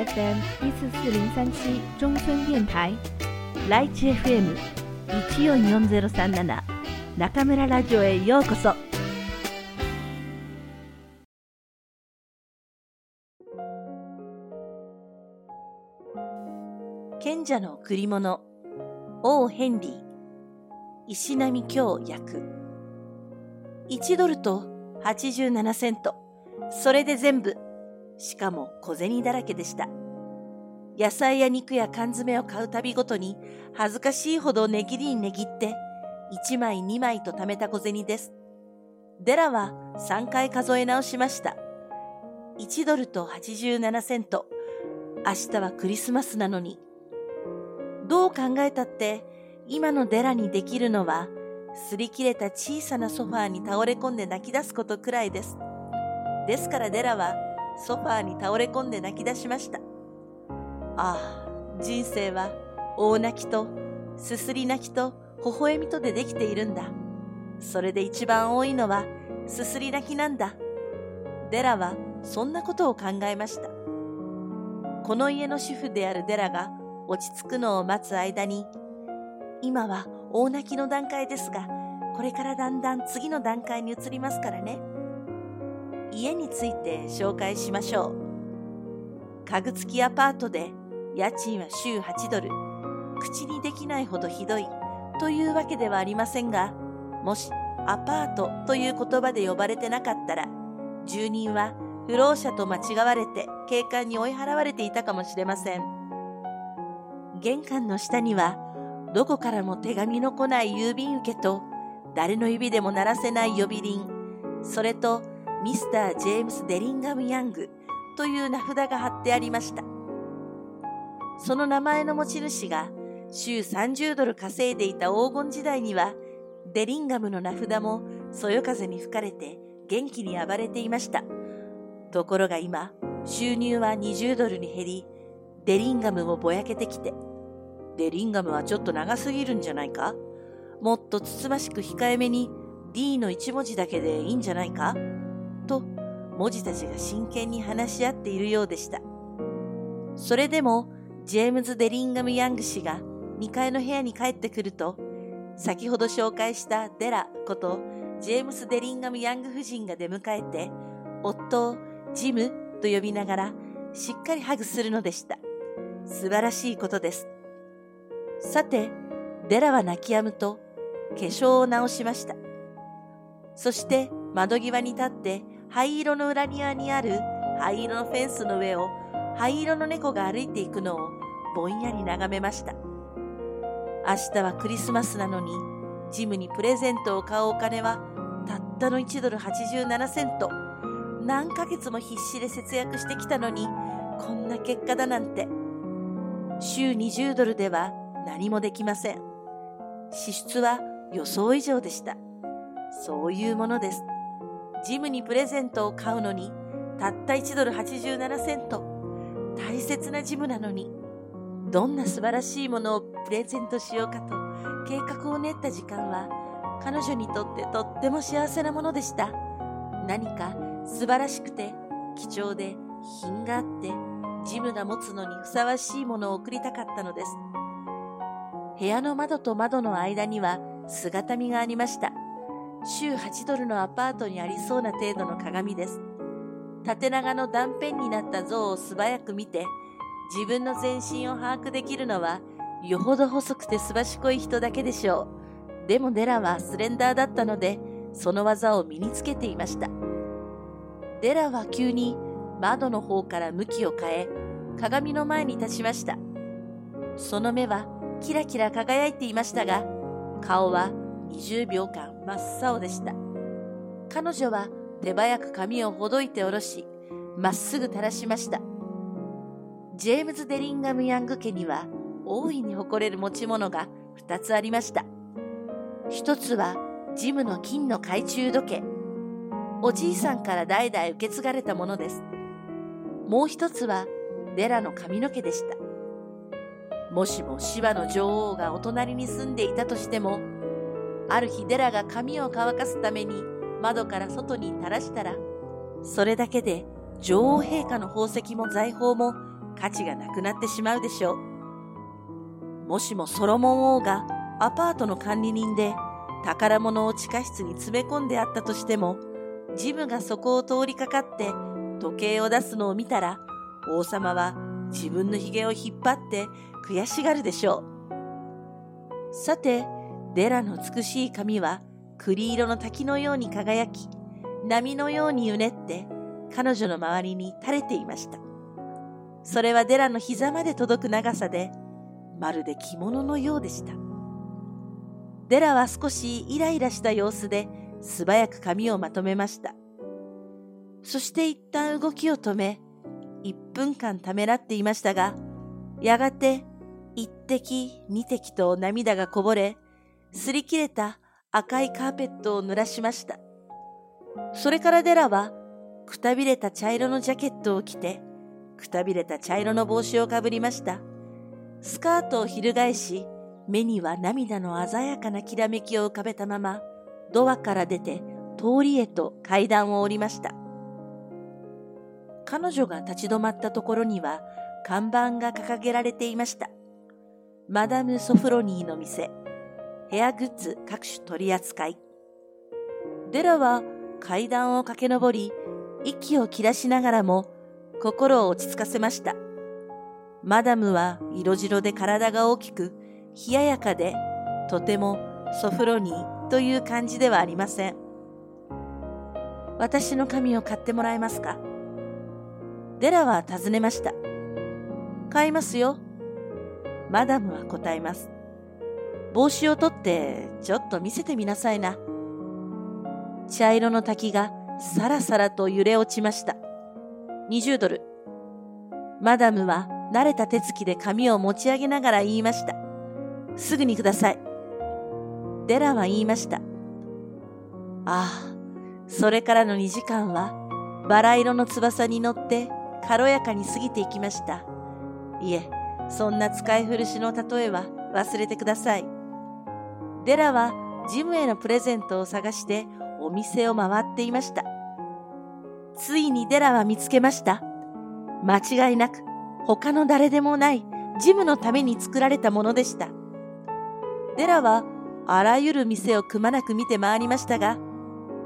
FM 一四四零三七中村電台。ライチ FM 一四四ゼロ三七。中村ラジオへようこそ。賢者の贈り物。王ヘンリー。石波京役1ドルと87セント。それで全部。しかも小銭だらけでした。野菜や肉や缶詰を買うたびごとに恥ずかしいほど値切りに値切って1枚2枚と貯めた小銭です。デラは3回数え直しました。1ドルと87セント。明日はクリスマスなのに。どう考えたって今のデラにできるのは擦り切れた小さなソファーに倒れ込んで泣き出すことくらいです。ですからデラはソファーに倒れ込んで泣き出しました。ああ、人生は大泣きとすすり泣きと微笑みとでできているんだ。それで一番多いのはすすり泣きなんだ。デラはそんなことを考えました。この家の主婦であるデラが落ち着くのを待つ間に、今は大泣きの段階ですが、これからだんだん次の段階に移りますからね。家について紹介しましょう。家具付きアパートで家賃は週8ドル。口にできないほどひどいというわけではありませんが、もしアパートという言葉で呼ばれてなかったら、住人は不老者と間違われて警官に追い払われていたかもしれません。玄関の下には、どこからも手紙の来ない郵便受けと、誰の指でも鳴らせない呼び鈴、それとミスター・ジェームス・デリンガム・ヤングという名札が貼ってありました。その名前の持ち主が週30ドル稼いでいた黄金時代には、デリンガムの名札もそよ風に吹かれて元気に暴れていました。ところが今、収入は20ドルに減り、デリンガムもぼやけてきて、デリンガムはちょっと長すぎるんじゃないか？もっとつつましく控えめに D の一文字だけでいいんじゃないか？文字たちが真剣に話し合っているようでした。それでもジェームズ・デリンガム・ヤング氏が2階の部屋に帰ってくると先ほど紹介したデラことジェームス・デリンガム・ヤング夫人が出迎えて夫をジムと呼びながらしっかりハグするのでした。素晴らしいことです。さて、デラは泣き止むと、化粧を直しました。そして窓際に立って灰色の裏庭にある灰色のフェンスの上を灰色の猫が歩いていくのをぼんやり眺めました。明日はクリスマスなのに、ジムにプレゼントを買うお金はたったの1ドル87セント。何ヶ月も必死で節約してきたのに、こんな結果だなんて。週20ドルでは何もできません。支出は予想以上でした。そういうものです。ジムにプレゼントを買うのに、たった1ドル87セント。大切なジムなのに、どんな素晴らしいものをプレゼントしようかと計画を練った時間は、彼女にとってとっても幸せなものでした。何か素晴らしくて貴重で品があってジムが持つのにふさわしいものを送りたかったのです。部屋の窓と窓の間には姿見がありました。週8ドルのアパートにありそうな程度の鏡です。縦長の断片になった像を素早く見て、自分の全身を把握できるのは、よほど細くてすばしこい人だけでしょう。でもデラはスレンダーだったので、その技を身につけていました。デラは急に窓の方から向きを変え、鏡の前に立ちました。その目はキラキラ輝いていましたが、顔は20秒間真っ青でした。彼女は手早く髪をほどいて下ろし、まっすぐ垂らしました。ジェームズ・デリンガム・ヤング家には大いに誇れる持ち物が2つありました。一つはジムの金の懐中時計。おじいさんから代々受け継がれたものです。もう一つはデラの髪の毛でした。もしも芝の女王がお隣に住んでいたとしても、ある日デラが髪を乾かすために窓から外に垂らしたら、それだけで女王陛下の宝石も財宝も価値がなくなってしまうでしょう。もしもソロモン王がアパートの管理人で宝物を地下室に詰め込んであったとしても、ジムがそこを通りかかって時計を出すのを見たら、王様は自分の髭を引っ張って悔しがるでしょう。さて、デラの美しい髪は栗色の滝のように輝き、波のようにうねって彼女の周りに垂れていました。それはデラの膝まで届く長さで、まるで着物のようでした。デラは少しイライラした様子で素早く髪をまとめました。そして一旦動きを止め、一分間ためらっていましたが、やがて一滴二滴と涙がこぼれ、擦り切れた赤いカーペットを濡らしました。それからデラは、くたびれた茶色のジャケットを着て、くたびれた茶色の帽子をかぶりました。スカートを翻し、目には涙の鮮やかなきらめきを浮かべたまま、ドアから出て通りへと階段を降りました。彼女が立ち止まったところには看板が掲げられていました。マダム・ソフロニーの店、ヘアグッズ各種取り扱い。デラは階段を駆け上り、息を切らしながらも心を落ち着かせました。マダムは色白で体が大きく、冷ややかで、とてもソフロニーという感じではありません。私の髪を買ってもらえますか？デラは尋ねました。買いますよ。マダムは答えます。帽子を取ってちょっと見せてみなさいな。茶色の滝がさらさらと揺れ落ちました。20ドル。マダムは慣れた手つきで髪を持ち上げながら言いました。すぐにください。デラは言いました。ああ、それからの2時間はバラ色の翼に乗って軽やかに過ぎていきました。いえ、そんな使い古しの例えは忘れてください。デラはジムへのプレゼントを探してお店を回っていました。ついにデラは見つけました。間違いなく他の誰でもないジムのために作られたものでした。デラはあらゆる店をくまなく見て回りましたが、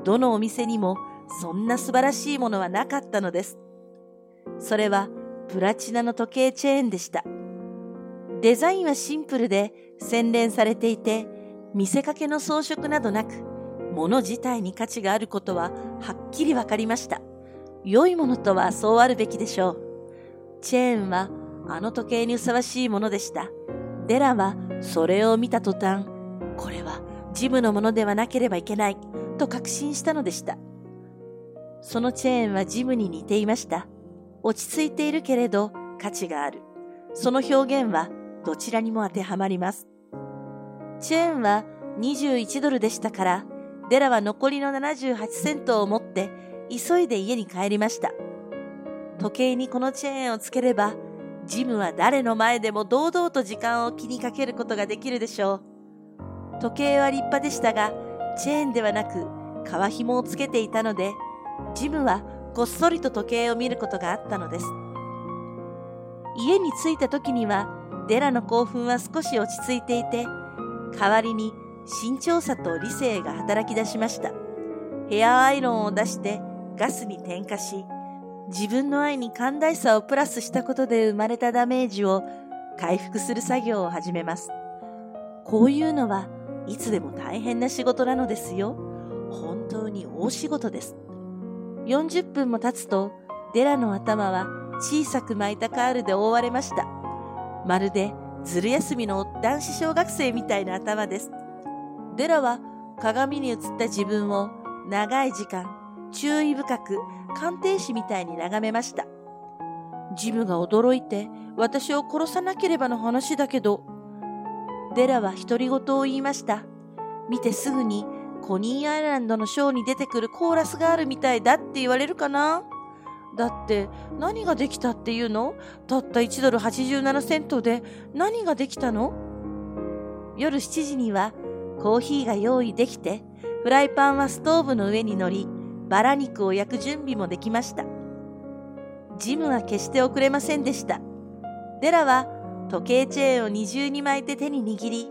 どのお店にもそんな素晴らしいものはなかったのです。それはプラチナの時計チェーンでした。デザインはシンプルで洗練されていて、見せかけの装飾などなく、物自体に価値があることははっきりわかりました。良いものとはそうあるべきでしょう。チェーンはあの時計にふさわしいものでした。デラはそれを見た途端、これはジムのものではなければいけないと確信したのでした。そのチェーンはジムに似ていました。落ち着いているけれど価値がある。その表現はどちらにも当てはまります。チェーンは21ドルでしたから、デラは残りの78セントを持って急いで家に帰りました。時計にこのチェーンをつければ、ジムは誰の前でも堂々と時間を気にかけることができるでしょう。時計は立派でしたが、チェーンではなく革紐をつけていたので、ジムはこっそりと時計を見ることがあったのです。家に着いた時には、デラの興奮は少し落ち着いていて、代わりに慎重さと理性が働き出しました。ヘアアイロンを出してガスに点火し、自分の愛に寛大さをプラスしたことで生まれたダメージを回復する作業を始めます。こういうのはいつでも大変な仕事なのですよ。本当に大仕事です。40分も経つと、デラの頭は小さく巻いたカールで覆われました。まるでずる休みの男子小学生みたいな頭です。デラは鏡に映った自分を長い時間注意深く鑑定士みたいに眺めました。ジムが驚いて私を殺さなければの話だけど、デラは独り言を言いました。見てすぐにコニーアイランドのショーに出てくるコーラスがあるみたいだって言われるかな？だって何ができたっていうの？たった1ドル87セントで何ができたの？夜7時にはコーヒーが用意できてフライパンはストーブの上に乗りバラ肉を焼く準備もできました。ジムは決して遅れませんでした。デラは時計チェーンを二重に巻いて手に握り、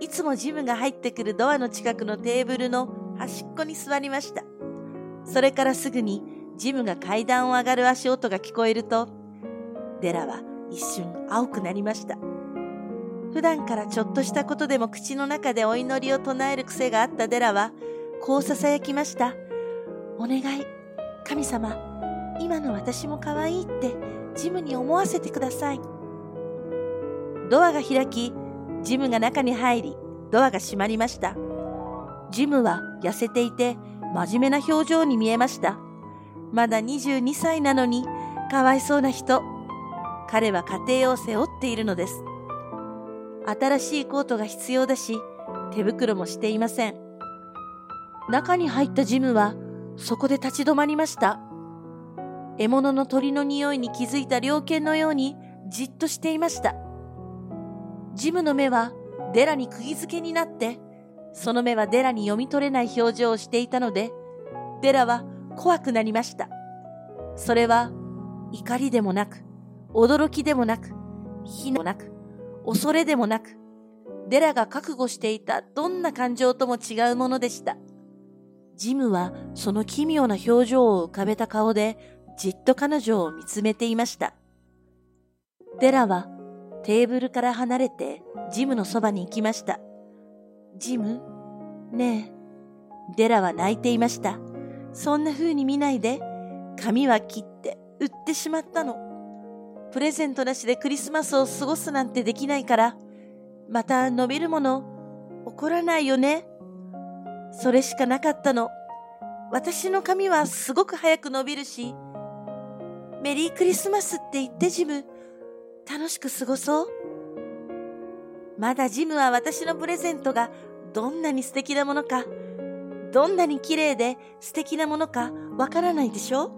いつもジムが入ってくるドアの近くのテーブルの端っこに座りました。それからすぐにジムが階段を上がる足音が聞こえると、デラは一瞬青くなりました。普段からちょっとしたことでも口の中でお祈りを唱える癖があったデラは、こう囁きました。お願い、神様、今の私も可愛いってジムに思わせてください。ドアが開き、ジムが中に入り、ドアが閉まりました。ジムは痩せていて、真面目な表情に見えました。まだ22歳なのに、かわいそうな人。彼は家庭を背負っているのです。新しいコートが必要だし、手袋もしていません。中に入ったジムは、そこで立ち止まりました。獲物の鳥の匂いに気づいた猟犬のようにじっとしていました。ジムの目はデラに釘付けになって、その目はデラに読み取れない表情をしていたので、デラは怖くなりました。それは怒りでもなく、驚きでもなく、火でもなく、恐れでもなく、デラが覚悟していたどんな感情とも違うものでした。ジムはその奇妙な表情を浮かべた顔でじっと彼女を見つめていました。デラはテーブルから離れてジムのそばに行きました。ジム？ねえ。デラは泣いていました。そんな風に見ないで、髪は切って売ってしまったの。プレゼントなしでクリスマスを過ごすなんてできないから、また伸びるもの、怒らないよね。それしかなかったの。私の髪はすごく早く伸びるし、メリークリスマスって言ってジム。楽しく過ごそう。まだジムは私のプレゼントがどんなに素敵なものか、どんなに綺麗で素敵なものかわからないでしょ？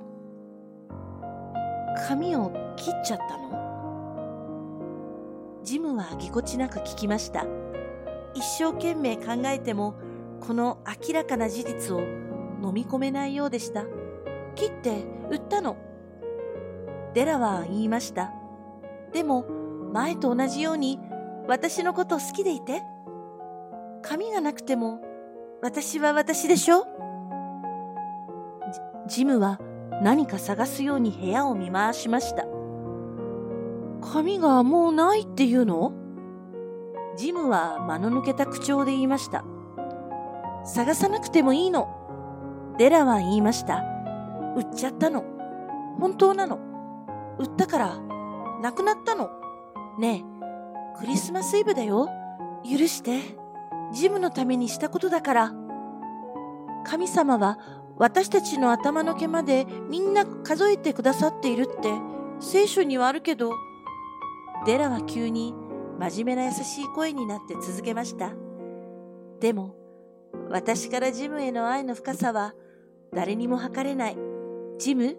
髪を切っちゃったの？ジムはぎこちなく聞きました。一生懸命考えても、この明らかな事実を飲み込めないようでした。切って売ったの。デラは言いました。でも、前と同じように私のこと好きでいて？髪がなくても私は私でしょ？ジムは何か探すように部屋を見回しました。髪がもうないっていうの？ジムは間の抜けた口調で言いました。探さなくてもいいの。デラは言いました。売っちゃったの。本当なの。売ったから亡くなったの。ねえ、クリスマスイブだよ。許して。ジムのためにしたことだから。神様は私たちの頭の毛までみんな数えてくださっているって聖書にはあるけど、デラは急に真面目な優しい声になって続けました。でも、私からジムへの愛の深さは誰にも測れない。ジム、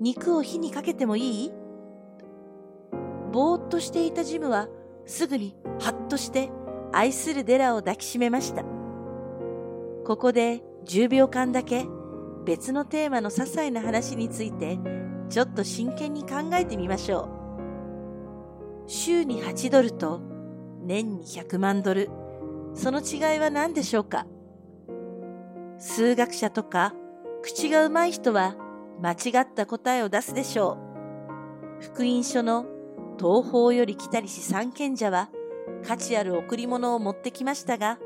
肉を火にかけてもいい？ぼーっとしていたジムはすぐにハッとして愛するデラを抱きしめました。ここで10秒間だけ別のテーマの些細な話についてちょっと真剣に考えてみましょう。週に8ドルと年に100万ドル。その違いは何でしょうか？数学者とか口がうまい人は間違った答えを出すでしょう。福音書の東方より来たりし三賢者は価値ある贈り物を持ってきましたが、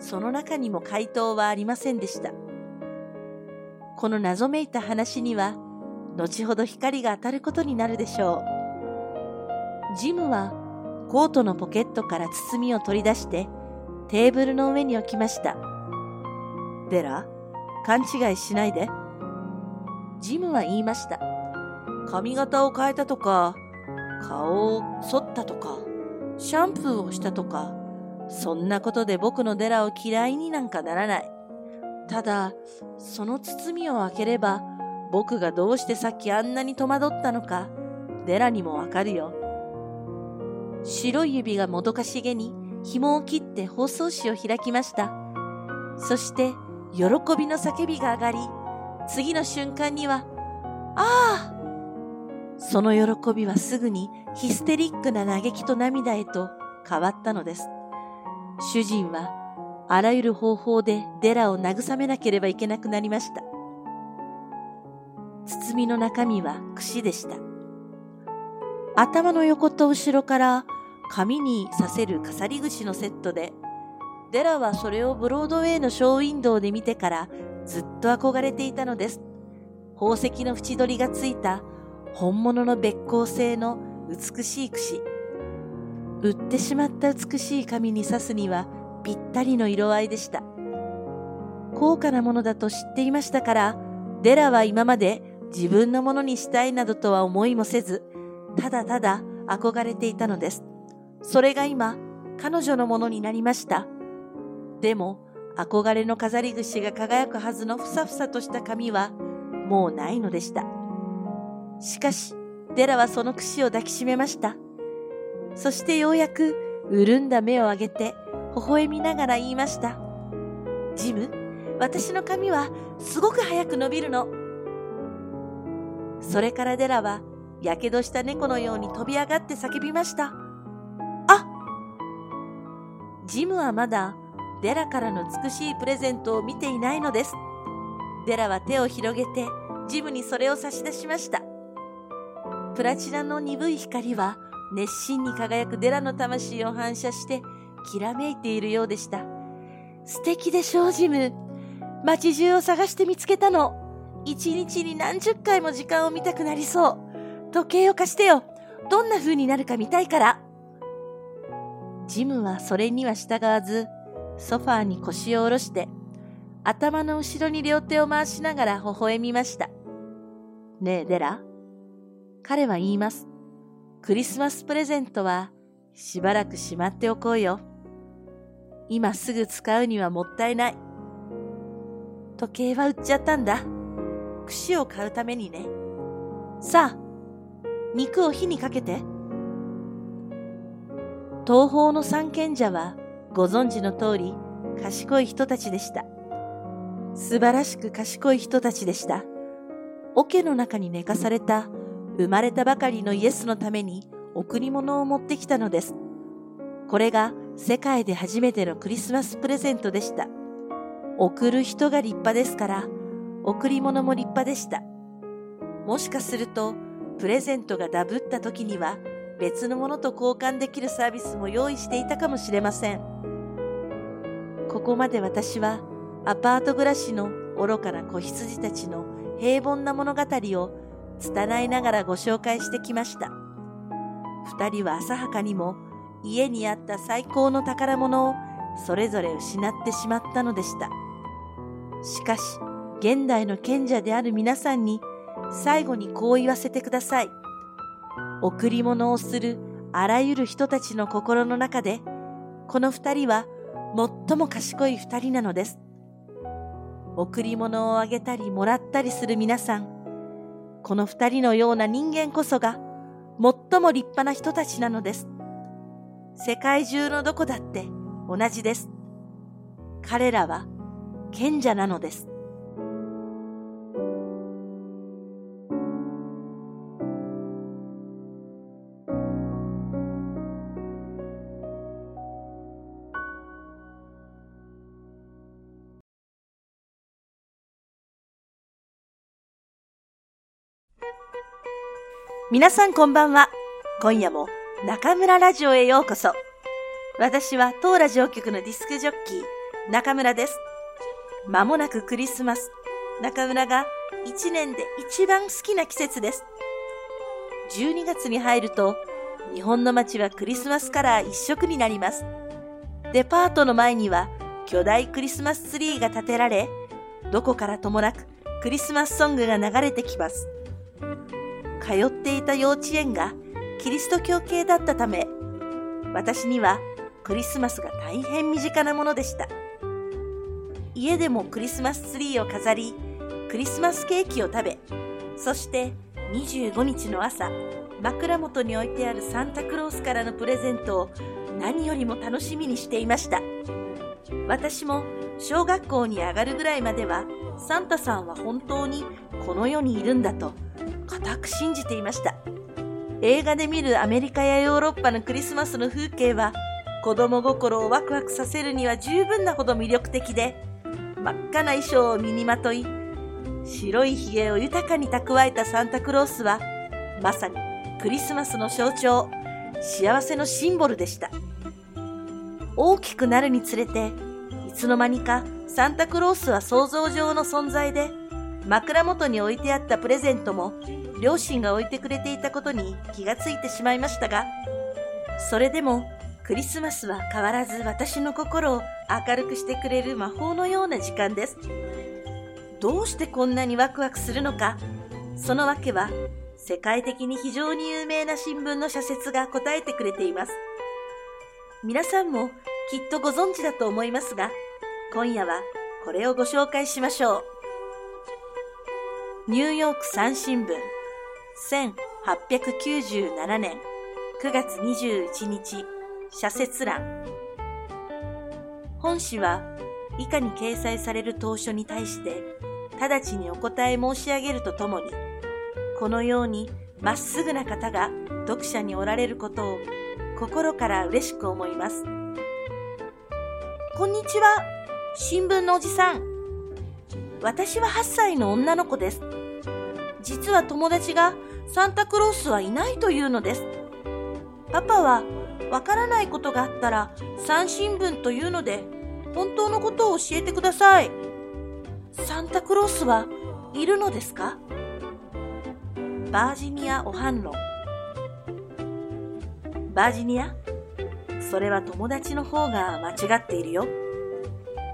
その中にも回答はありませんでした。この謎めいた話には、後ほど光が当たることになるでしょう。ジムはコートのポケットから包みを取り出してテーブルの上に置きました。デラ、勘違いしないで。ジムは言いました。髪型を変えたとか、顔を剃ったとか、シャンプーをしたとか、そんなことで僕のデラを嫌いになんかならない。ただ、その包みを開ければ、僕がどうしてさっきあんなに戸惑ったのか、デラにもわかるよ。白い指がもどかしげに紐を切って包装紙を開きました。そして、喜びの叫びが上がり、次の瞬間には、ああその喜びはすぐにヒステリックな嘆きと涙へと変わったのです。主人はあらゆる方法でデラを慰めなければいけなくなりました。包みの中身は櫛でした。頭の横と後ろから髪にさせる飾り口のセットで、デラはそれをブロードウェイのショーウィンドウで見てからずっと憧れていたのです。宝石の縁取りがついた本物の別光製の美しい櫛。売ってしまった美しい髪に刺すにはぴったりの色合いでした。高価なものだと知っていましたから、デラは今まで自分のものにしたいなどとは思いもせず、ただただ憧れていたのです。それが今、彼女のものになりました。でも、憧れの飾り串が輝くはずのふさふさとした髪は、もうないのでした。しかし、デラはその櫛を抱きしめました。そしてようやく、潤んだ目を上げて、微笑みながら言いました。ジム、私の髪はすごく早く伸びるの。それからデラは、やけどした猫のように飛び上がって叫びました。あジムはまだデラからの美しいプレゼントを見ていないのです。デラは手を広げてジムにそれを差し出しました。プラチナの鈍い光は熱心に輝くデラの魂を反射してきらめいているようでした。素敵でしょう、ジム。街中を探して見つけたの。一日に何十回も時間を見たくなりそう。時計を貸してよ。どんな風になるか見たいから。ジムはそれには従わず、ソファーに腰を下ろして、頭の後ろに両手を回しながら微笑みました。ねえ、デラ。彼は言います。クリスマスプレゼントはしばらくしまっておこうよ。今すぐ使うにはもったいない。時計は売っちゃったんだ。串を買うためにね。さあ、肉を火にかけて。東方の三賢者はご存知の通り賢い人たちでした。素晴らしく賢い人たちでした。桶の中に寝かされた生まれたばかりのイエスのために贈り物を持ってきたのです。これが世界で初めてのクリスマスプレゼントでした。送る人が立派ですから、贈り物も立派でした。もしかすると、プレゼントがダブった時には、別のものと交換できるサービスも用意していたかもしれません。ここまで私は、アパート暮らしの愚かな子羊たちの平凡な物語を拙いながらご紹介してきました。二人は浅はかにも家にあった最高の宝物をそれぞれ失ってしまったのでした。しかし、現代の賢者である皆さんに最後にこう言わせてください。贈り物をするあらゆる人たちの心の中で、この二人は最も賢い二人なのです。贈り物をあげたりもらったりする皆さん、この二人のような人間こそが最も立派な人たちなのです。世界中のどこだって同じです。彼らは賢者なのです。皆さんこんばんは。今夜も中村ラジオへようこそ。私は当ラジオ局のディスクジョッキー、中村です。まもなくクリスマス。中村が一年で一番好きな季節です。12月に入ると、日本の街はクリスマスカラー一色になります。デパートの前には巨大クリスマスツリーが建てられ、どこからともなくクリスマスソングが流れてきます。通っていた幼稚園がキリスト教系だったため、私にはクリスマスが大変身近なものでした。家でもクリスマスツリーを飾り、クリスマスケーキを食べ、そして25日の朝、枕元に置いてあるサンタクロースからのプレゼントを何よりも楽しみにしていました。私も小学校に上がるぐらいまでは、サンタさんは本当にこの世にいるんだと固く信じていました。映画で見るアメリカやヨーロッパのクリスマスの風景は子供心をワクワクさせるには十分なほど魅力的で真っ赤な衣装を身にまとい白いひげを豊かに蓄えたサンタクロースはまさにクリスマスの象徴幸せのシンボルでした大きくなるにつれていつの間にかサンタクロースは想像上の存在で枕元に置いてあったプレゼントも両親が置いてくれていたことに気がついてしまいましたがそれでもクリスマスは変わらず私の心を明るくしてくれる魔法のような時間です。どうしてこんなにワクワクするのかその訳は世界的に非常に有名な新聞の社説が答えてくれています。皆さんもきっとご存知だと思いますが今夜はこれをご紹介しましょう。ニューヨーク三新聞。1897年9月21日社説欄。本誌は以下に掲載される当初に対して直ちにお答え申し上げるとともにこのようにまっすぐな方が読者におられることを心から嬉しく思います。こんにちは新聞のおじさん。私は8歳の女の子です。実は友達がサンタクロースはいないというのです。パパはわからないことがあったら三新聞というので本当のことを教えてください。サンタクロースはいるのですか？バージニア・オハンロン。バージニア？それは友達の方が間違っているよ。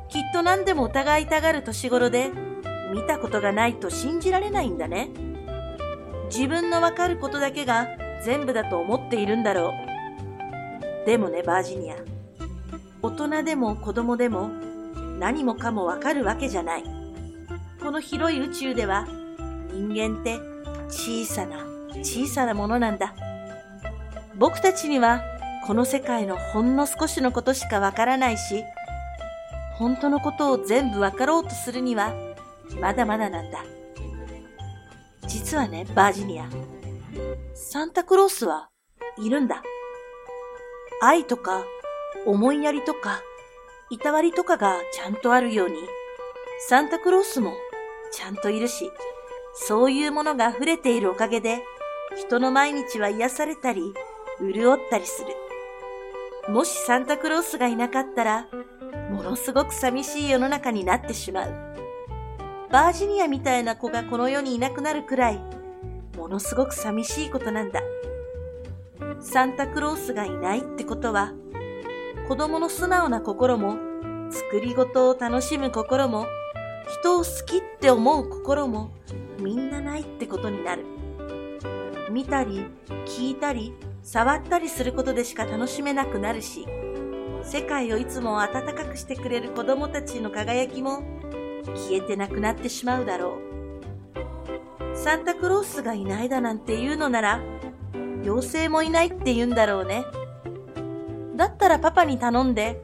きっと何でも疑いたがる年頃で見たことがないと信じられないんだね。自分のわかることだけが全部だと思っているんだろう。でもね、バージニア。大人でも子供でも何もかもわかるわけじゃない。この広い宇宙では人間って小さな小さなものなんだ。僕たちにはこの世界のほんの少しのことしかわからないし、本当のことを全部わかろうとするにはまだまだなんだ。実はね、バージニア。サンタクロースはいるんだ。愛とか、思いやりとか、いたわりとかがちゃんとあるように、サンタクロースもちゃんといるし、そういうものが溢れているおかげで、人の毎日は癒されたり、潤ったりする。もしサンタクロースがいなかったら、ものすごく寂しい世の中になってしまう。バージニアみたいな子がこの世にいなくなるくらい、ものすごく寂しいことなんだ。サンタクロースがいないってことは、子供の素直な心も、作り事を楽しむ心も、人を好きって思う心も、みんなないってことになる。見たり、聞いたり、触ったりすることでしか楽しめなくなるし、世界をいつも温かくしてくれる子供たちの輝きも消えてなくなってしまうだろう。サンタクロースがいないだなんて言うのなら、妖精もいないって言うんだろうね。だったらパパに頼んで、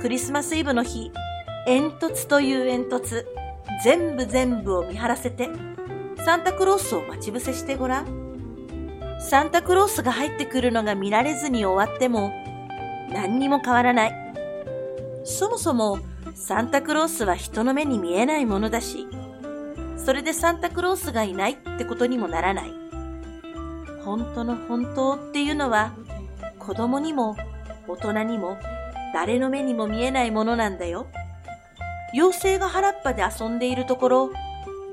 クリスマスイブの日、煙突という煙突、全部全部を見張らせて、サンタクロースを待ち伏せしてごらん。サンタクロースが入ってくるのが見られずに終わっても、何にも変わらない。そもそもサンタクロースは人の目に見えないものだし、それでサンタクロースがいないってことにもならない。本当の本当っていうのは、子供にも大人にも誰の目にも見えないものなんだよ。妖精が原っぱで遊んでいるところ、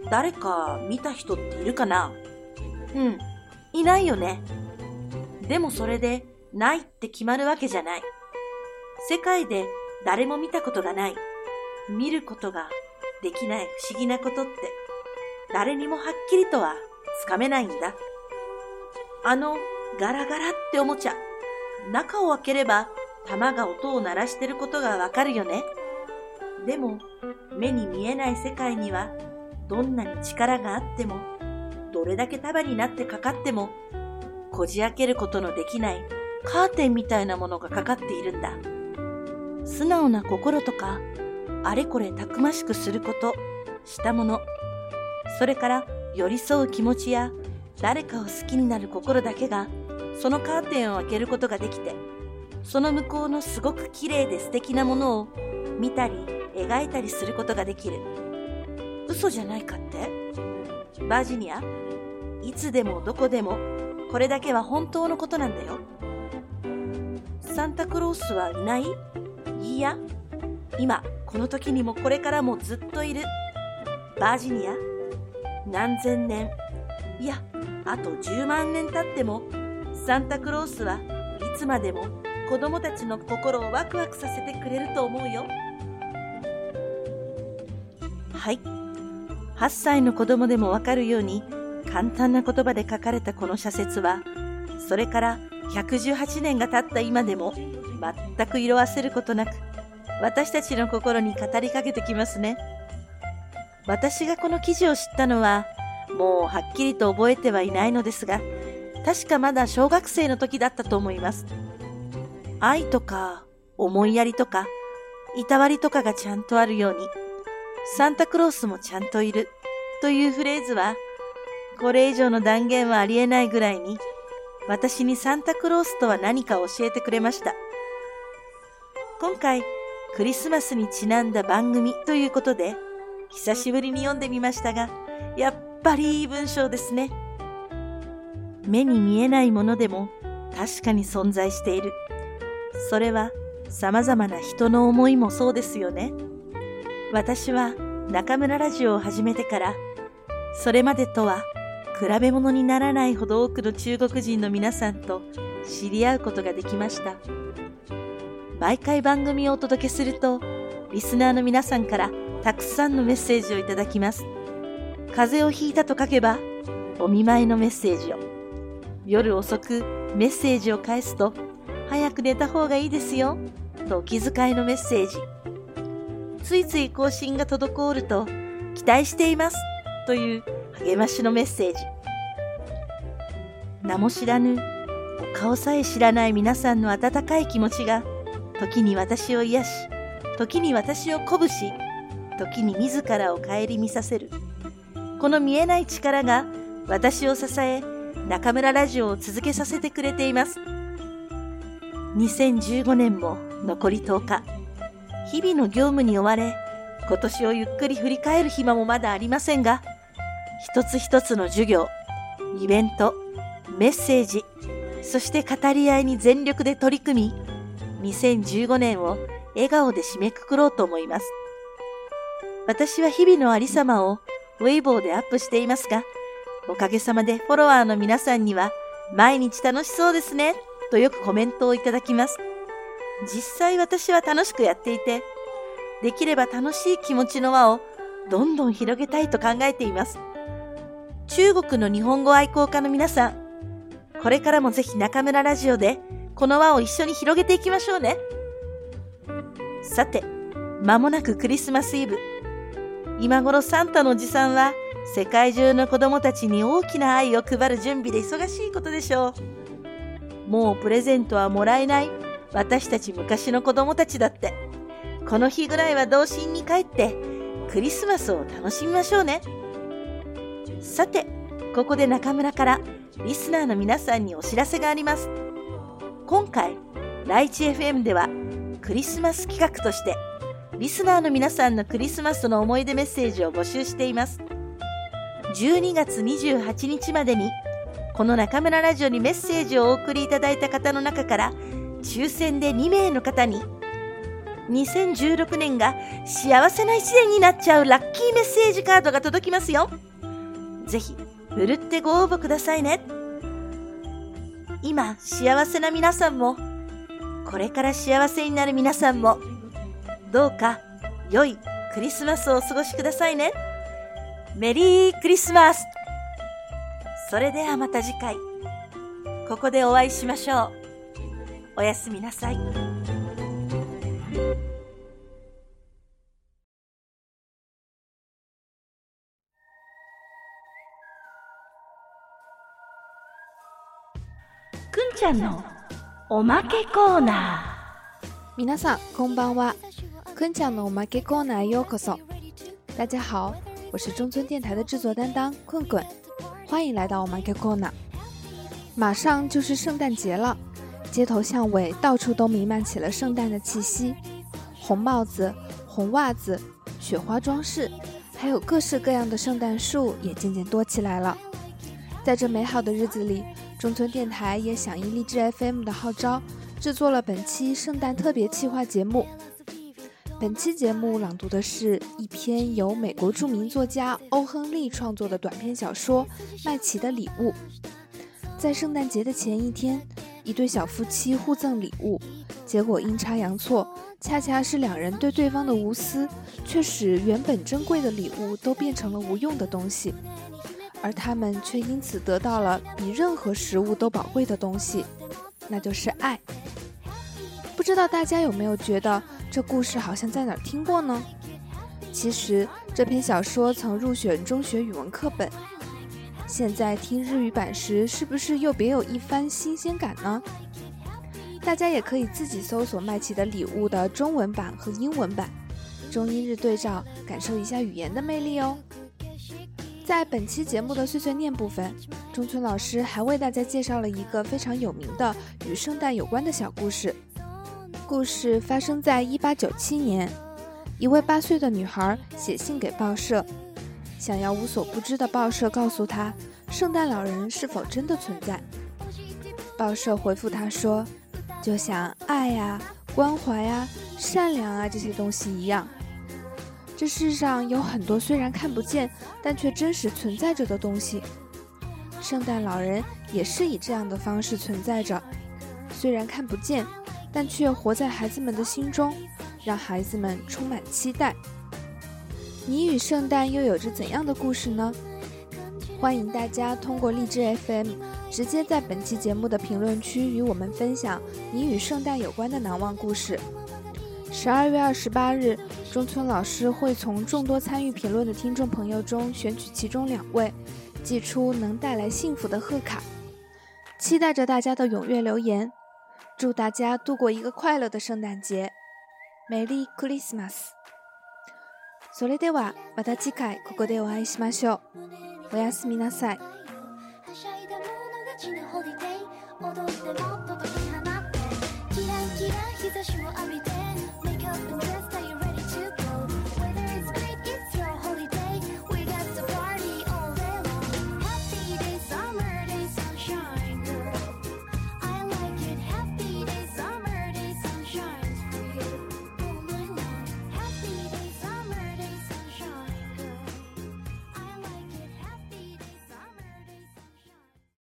誰か見た人っているかなうん、いないよね。でもそれでないって決まるわけじゃない。世界で誰も見たことがない、見ることができない不思議なことって、誰にもはっきりとはつかめないんだ。あのガラガラっておもちゃ、中を開ければ玉が音を鳴らしてることがわかるよね。でも、目に見えない世界には、どんなに力があっても、どれだけ束になってかかっても、こじ開けることのできないカーテンみたいなものがかかっているんだ。素直な心とか、あれこれたくましくすること、したもの、それから寄り添う気持ちや誰かを好きになる心だけがそのカーテンを開けることができてその向こうのすごく綺麗で素敵なものを見たり描いたりすることができる。嘘じゃないかって？バージニアいつでもどこでもこれだけは本当のことなんだよ。サンタクロースはいない？いや。今この時にもこれからもずっといる。バージニア何千年いやあと10万年経ってもサンタクロースはいつまでも子供たちの心をワクワクさせてくれると思うよ。はい。8歳の子供でもわかるように簡単な言葉で書かれたこの社説はそれから118年が経った今でも全く色あせることなく私たちの心に語りかけてきますね。私がこの記事を知ったのはもうはっきりと覚えてはいないのですが確かまだ小学生の時だったと思います。愛とか思いやりとかいたわりとかがちゃんとあるようにサンタクロースもちゃんといるというフレーズはこれ以上の断言はありえないぐらいに私にサンタクロースとは何か教えてくれました。今回クリスマスにちなんだ番組ということで久しぶりに読んでみましたがやっぱりいい文章ですね。目に見えないものでも確かに存在している。それは様々な人の思いもそうですよね。私は中村ラジオを始めてからそれまでとは比べ物にならないほど多くの中国人の皆さんと知り合うことができました。毎回番組をお届けするとリスナーの皆さんからたくさんのメッセージをいただきます。風邪をひいたと書けばお見舞いのメッセージを。夜遅くメッセージを返すと早く寝た方がいいですよとお気遣いのメッセージ。ついつい更新が滞ると期待していますという励ましのメッセージ。名も知らぬお顔さえ知らない皆さんの温かい気持ちが時に私を癒し時に私を鼓舞し時に自らを顧みさせる。この見えない力が私を支え中村ラジオを続けさせてくれています。2015年も残り10日。日々の業務に追われ今年をゆっくり振り返る暇もまだありませんが一つ一つの授業イベントメッセージそして語り合いに全力で取り組み2015年を笑顔で締めくくろうと思います私は日々のありさまをウェイボーでアップしていますがおかげさまでフォロワーの皆さんには毎日楽しそうですねとよくコメントをいただきます。実際私は楽しくやっていて、できれば楽しい気持ちの輪をどんどん広げたいと考えています。中国の日本語愛好家の皆さん、これからもぜひ中村ラジオでこの輪を一緒に広げていきましょうね。さて、間もなくクリスマスイブ。今頃サンタのおじさんは世界中の子供たちに大きな愛を配る準備で忙しいことでしょう。もうプレゼントはもらえない私たち昔の子供たちだって。この日ぐらいは童心に帰ってクリスマスを楽しみましょうね。さて、ここで中村からリスナーの皆さんにお知らせがあります。今回、ライチ FM ではクリスマス企画としてリスナーの皆さんのクリスマスの思い出メッセージを募集しています。12月28日までにこの中村ラジオにメッセージをお送りいただいた方の中から抽選で2名の方に2016年が幸せな1年になっちゃうラッキーメッセージカードが届きますよ。ぜひ、ふるってご応募くださいね。今、幸せな皆さんも、これから幸せになる皆さんも、どうか良いクリスマスをお過ごしくださいね。メリークリスマスそれではまた次回、ここでお会いしましょう。おやすみなさい。ちゃんのおまけコーナ皆さんこんばんは。くんちゃんのおまけコーナーへようこそ。大家好，我是中村电台的制作担当困困。 欢迎来到 My Corner。马上就是圣诞节了，街头巷尾到处都弥漫起了圣诞的气息，红帽子、红袜子、雪花装饰，还有各式各样的圣诞树也渐渐多起来了。在这美好的日子里， 中村电台也响应励志 FM 的号召，制作了本期圣诞特别企划节目。本期节目朗读的是一篇由美国著名作家欧亨利创作的短篇小说《麦琪的礼物》。在圣诞节的前一天，一对小夫妻互赠礼物，结果阴差阳错，恰恰是两人对对方的无私，却使原本珍贵的礼物都变成了无用的东西，而他们却因此得到了比任何食物都宝贵的东西，那就是爱。不知道大家有没有觉得？这故事好像在哪儿听过呢？其实这篇小说曾入选中学语文课本。现在听日语版时，是不是又别有一番新鲜感呢？大家也可以自己搜索麦琪的礼物的中文版和英文版，中英日对照，感受一下语言的魅力哦。在本期节目的碎碎念部分，中村老师还为大家介绍了一个非常有名的与圣诞有关的小故事。故事发生在一八九七年，一位八岁的女孩写信给报社，想要无所不知的报社告诉她，圣诞老人是否真的存在。报社回复她说，就像爱呀、关怀呀、善良啊这些东西一样，这世上有很多虽然看不见，但却真实存在着的东西。圣诞老人也是以这样的方式存在着，虽然看不见。但却活在孩子们的心中，让孩子们充满期待。你与圣诞又有着怎样的故事呢？欢迎大家通过荔枝 FM 直接在本期节目的评论区与我们分享你与圣诞有关的难忘故事。十二月二十八日，中村老师会从众多参与评论的听众朋友中选取其中两位，寄出能带来幸福的贺卡。期待着大家的踊跃留言。祝大家度过一个快乐的圣诞节，Merry Christmas！それではまた次回ここでお会いしましょう。おやすみなさい。キラキラ日差しを浴びてメイクアップ